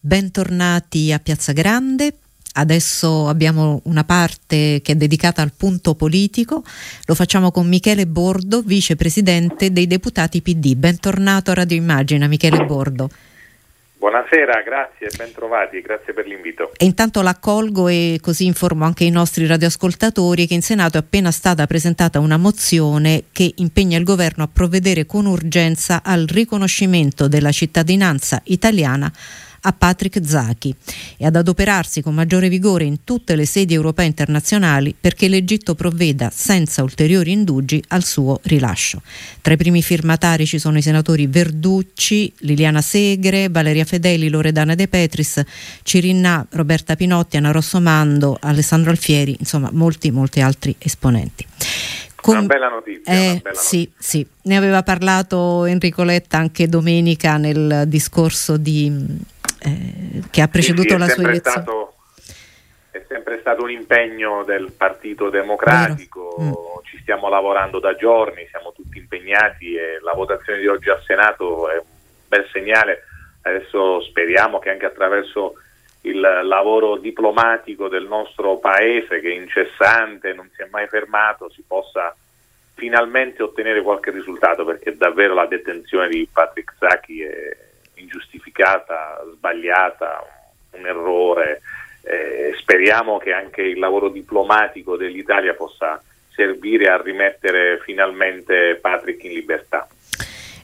bentornati a Piazza Grande. Adesso abbiamo una parte che è dedicata al punto politico, lo facciamo con Michele Bordo, vicepresidente dei deputati PD. Bentornato a Radio Immagina, Michele Bordo. Buonasera, grazie, ben trovati, grazie per l'invito. E intanto l'accolgo e così informo anche i nostri radioascoltatori che in Senato è appena stata presentata una mozione che impegna il governo a provvedere con urgenza al riconoscimento della cittadinanza italiana a Patrick Zaki e ad adoperarsi con maggiore vigore in tutte le sedi europee internazionali perché l'Egitto provveda senza ulteriori indugi al suo rilascio. Tra i primi firmatari ci sono i senatori Verducci, Liliana Segre, Valeria Fedeli, Loredana De Petris, Cirinna, Roberta Pinotti, Anna Rossomando, Alessandro Alfieri, insomma molti molti altri esponenti. Com- una bella notizia. Eh, una bella sì, notizia. sì, ne aveva parlato Enrico Letta anche domenica nel discorso di, eh, che ha preceduto sì, la sua elezione. Stato, è sempre stato un impegno del Partito Democratico, mm. ci stiamo lavorando da giorni, siamo tutti impegnati e la votazione di oggi al Senato è un bel segnale. Adesso speriamo che anche attraverso il lavoro diplomatico del nostro paese che è incessante, non si è mai fermato, si possa finalmente ottenere qualche risultato perché davvero la detenzione di Patrick Sacchi è ingiustificata, sbagliata, un errore. Eh, speriamo che anche il lavoro diplomatico dell'Italia possa servire a rimettere finalmente Patrick in libertà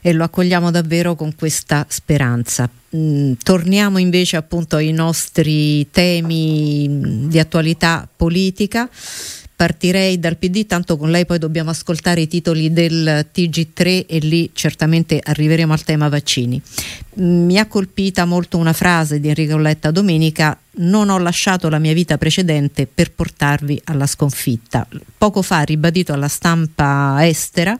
e lo accogliamo davvero con questa speranza. Mm, torniamo invece appunto ai nostri temi di attualità politica. Partirei dal PD, tanto con lei poi dobbiamo ascoltare i titoli del TG3 e lì certamente arriveremo al tema vaccini. Mi ha colpita molto una frase di Enrico Letta domenica, non ho lasciato la mia vita precedente per portarvi alla sconfitta. Poco fa ribadito alla stampa estera,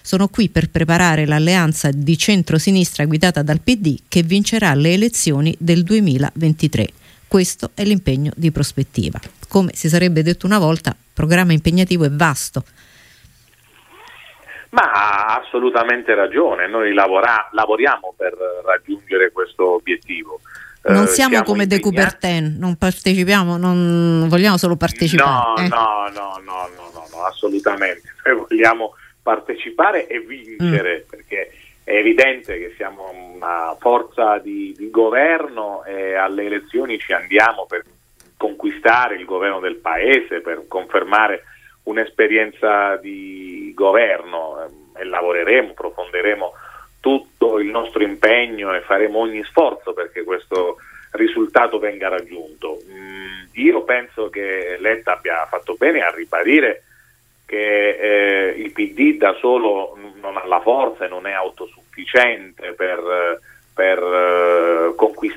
sono qui per preparare l'alleanza di centro-sinistra guidata dal PD che vincerà le elezioni del 2023. Questo è l'impegno di prospettiva. Come si sarebbe detto una volta, programma impegnativo e vasto. Ma ha assolutamente ragione, noi lavora, lavoriamo per raggiungere questo obiettivo. Non eh, siamo, siamo come. De Coubertin, non partecipiamo, non vogliamo solo partecipare. No, eh. no, no, no, no, no, assolutamente. Noi vogliamo partecipare e vincere, mm. perché è evidente che siamo una forza di, di governo e alle elezioni ci andiamo per conquistare il governo del paese, per confermare un'esperienza di governo eh, e lavoreremo, profonderemo tutto il nostro impegno e faremo ogni sforzo perché questo risultato venga raggiunto. Mm, io penso che Letta abbia fatto bene a ribadire che eh, il PD da solo non ha la forza e non è autosufficiente per per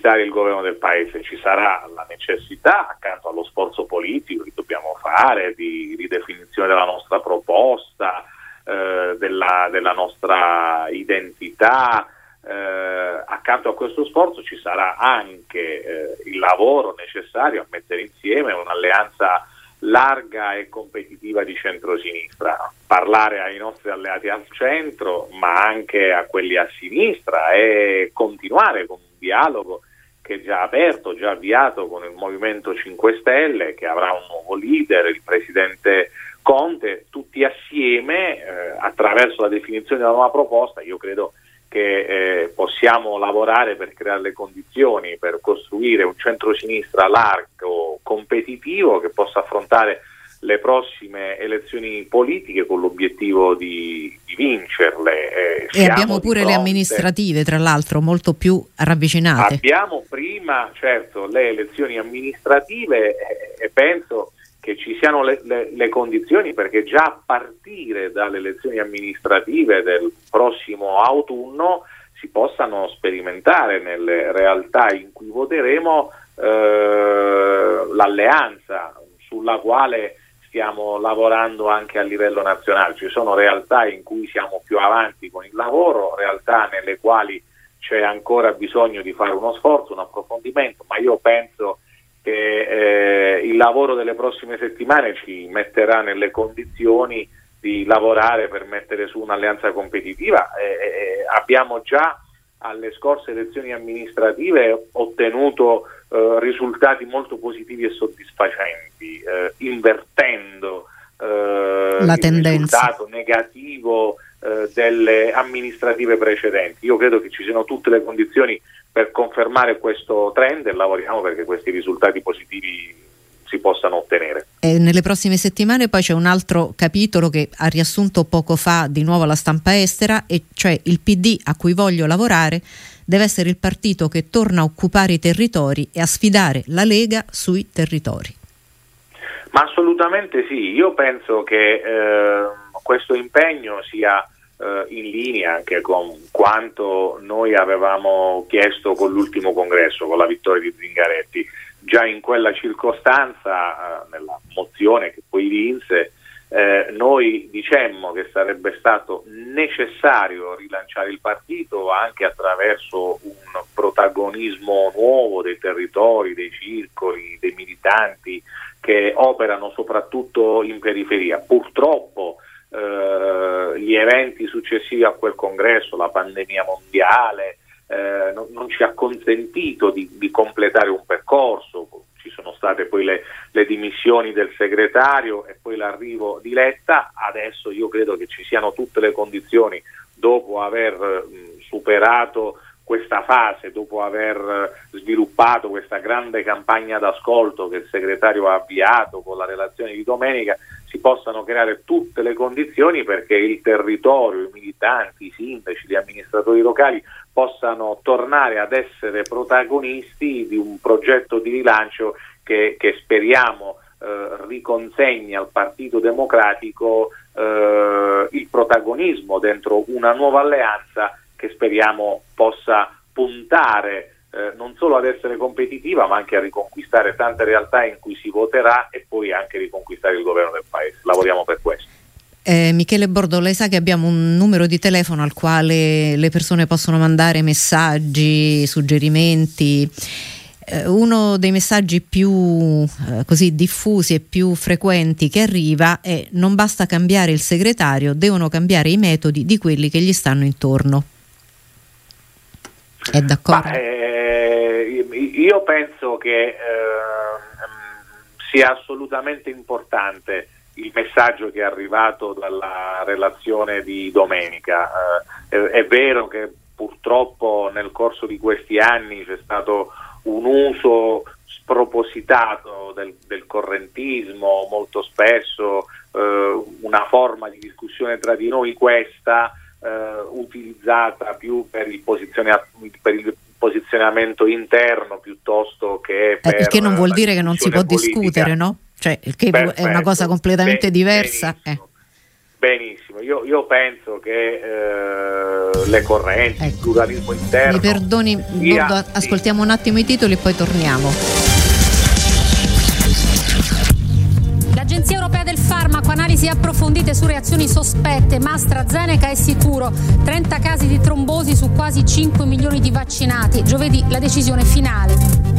conquistare il governo del paese. Ci sarà la necessità, accanto allo sforzo politico che dobbiamo fare, di ridefinizione della nostra proposta, eh, della, della, nostra identità. Eh, accanto a questo sforzo ci sarà anche eh, il lavoro necessario a mettere insieme un'alleanza larga e competitiva di centrosinistra, parlare ai nostri alleati al centro, ma anche a quelli a sinistra e continuare con un dialogo che già aperto, già avviato con il Movimento 5 Stelle, che avrà un nuovo leader, il Presidente Conte, tutti assieme eh, attraverso la definizione della nuova proposta, io credo che eh, possiamo lavorare per creare le condizioni per costruire un centro-sinistra largo, competitivo, che possa affrontare le prossime elezioni politiche con l'obiettivo di vincerle. Eh, e abbiamo pure le amministrative, tra l'altro, molto più ravvicinate. Abbiamo prima, certo, le elezioni amministrative eh, e penso che ci siano le, le, le, condizioni perché già a partire dalle elezioni amministrative del prossimo autunno si possano sperimentare nelle realtà in cui voteremo eh, l'alleanza sulla quale stiamo lavorando anche a livello nazionale. Ci sono realtà in cui siamo più avanti con il lavoro, realtà nelle quali c'è ancora bisogno di fare uno sforzo, un approfondimento, ma io penso che eh, il lavoro delle prossime settimane ci metterà nelle condizioni di lavorare per mettere su un'alleanza competitiva. Eh, abbiamo già alle scorse elezioni amministrative ottenuto eh, risultati molto positivi e soddisfacenti, eh, invertendo eh, La il tendenza. risultato negativo eh, delle amministrative precedenti. Io credo che ci siano tutte le condizioni per confermare questo trend e lavoriamo perché questi risultati positivi si possano ottenere. E nelle prossime settimane poi c'è un altro capitolo che ha riassunto poco fa di nuovo la stampa estera, e cioè il PD a cui voglio lavorare deve essere il partito che torna a occupare i territori e a sfidare la Lega sui territori. Ma assolutamente sì, io penso che eh, questo impegno sia eh, in linea anche con quanto noi avevamo chiesto con l'ultimo congresso, con la vittoria di Zingaretti. Già in quella circostanza, eh, nella mozione che poi vinse, eh, noi dicemmo che sarebbe stato necessario rilanciare il partito anche attraverso un protagonismo nuovo dei territori, dei circoli, dei militanti che operano soprattutto in periferia. Purtroppo eh, gli eventi successivi a quel congresso, la pandemia mondiale, eh, non, non, ci ha consentito di, di, completare un percorso, ci sono state poi le, le, dimissioni del segretario e poi l'arrivo di Letta, adesso io credo che ci siano tutte le condizioni dopo aver mh, superato questa fase, dopo aver sviluppato questa grande campagna d'ascolto che il segretario ha avviato con la relazione di domenica, si possano creare tutte le condizioni perché il territorio, i militanti, i sindaci, gli amministratori locali possano tornare ad essere protagonisti di un progetto di rilancio che, che speriamo eh, riconsegni al Partito Democratico eh, il protagonismo dentro una nuova alleanza che speriamo possa puntare eh, non solo ad essere competitiva ma anche a riconquistare tante realtà in cui si voterà e poi anche riconquistare il governo del Paese. Lavoriamo per questo. Eh, Michele Bordo, lei sa che abbiamo un numero di telefono al quale le persone possono mandare messaggi, suggerimenti. Eh, uno dei messaggi più eh, così diffusi e più frequenti che arriva è non basta cambiare il segretario, devono cambiare i metodi di quelli che gli stanno intorno. È d'accordo? Ma, eh, io penso che eh, sia assolutamente importante il messaggio che è arrivato dalla relazione di domenica. Eh, è, è, vero che purtroppo nel corso di questi anni c'è stato un uso spropositato del, del correntismo, molto spesso eh, una forma di discussione tra di noi questa eh, utilizzata più per il, per il, posizionamento interno piuttosto che eh, per che non vuol dire che non si può politica. discutere, no? Cioè, che Perfetto. è una cosa completamente Ben, diversa. Benissimo, eh. benissimo. Io, io, penso che eh, le correnti, ecco. il pluralismo interno... Mi perdoni, sia, Bordo, ascoltiamo un attimo i titoli e poi torniamo. L'Agenzia Europea del Farmaco, analisi approfondite su reazioni sospette, ma AstraZeneca è sicuro. 30 casi di trombosi su quasi 5 milioni di vaccinati. Giovedì la decisione finale.